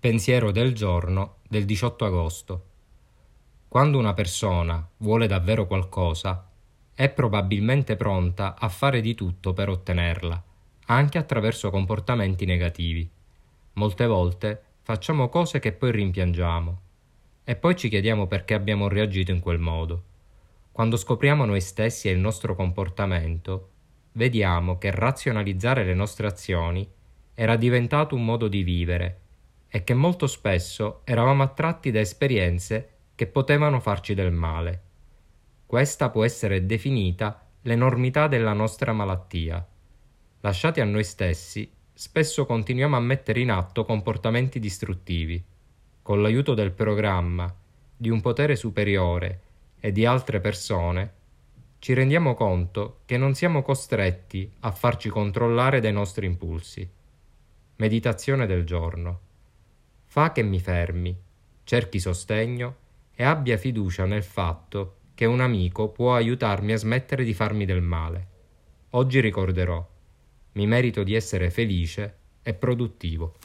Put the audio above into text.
Pensiero del giorno del 18 agosto. Quando una persona vuole davvero qualcosa, è probabilmente pronta a fare di tutto per ottenerla, anche attraverso comportamenti negativi. Molte volte facciamo cose che poi rimpiangiamo e poi ci chiediamo perché abbiamo reagito in quel modo. Quando scopriamo noi stessi e il nostro comportamento, vediamo che razionalizzare le nostre azioni era diventato un modo di vivere e che molto spesso eravamo attratti da esperienze che potevano farci del male. Questa può essere definita l'enormità della nostra malattia. Lasciati a noi stessi, spesso continuiamo a mettere in atto comportamenti distruttivi. Con l'aiuto del programma, di un potere superiore e di altre persone, ci rendiamo conto che non siamo costretti a farci controllare dai nostri impulsi. Meditazione del giorno. Fa che mi fermi, cerchi sostegno e abbia fiducia nel fatto che un amico può aiutarmi a smettere di farmi del male. Oggi ricorderò, mi merito di essere felice e produttivo.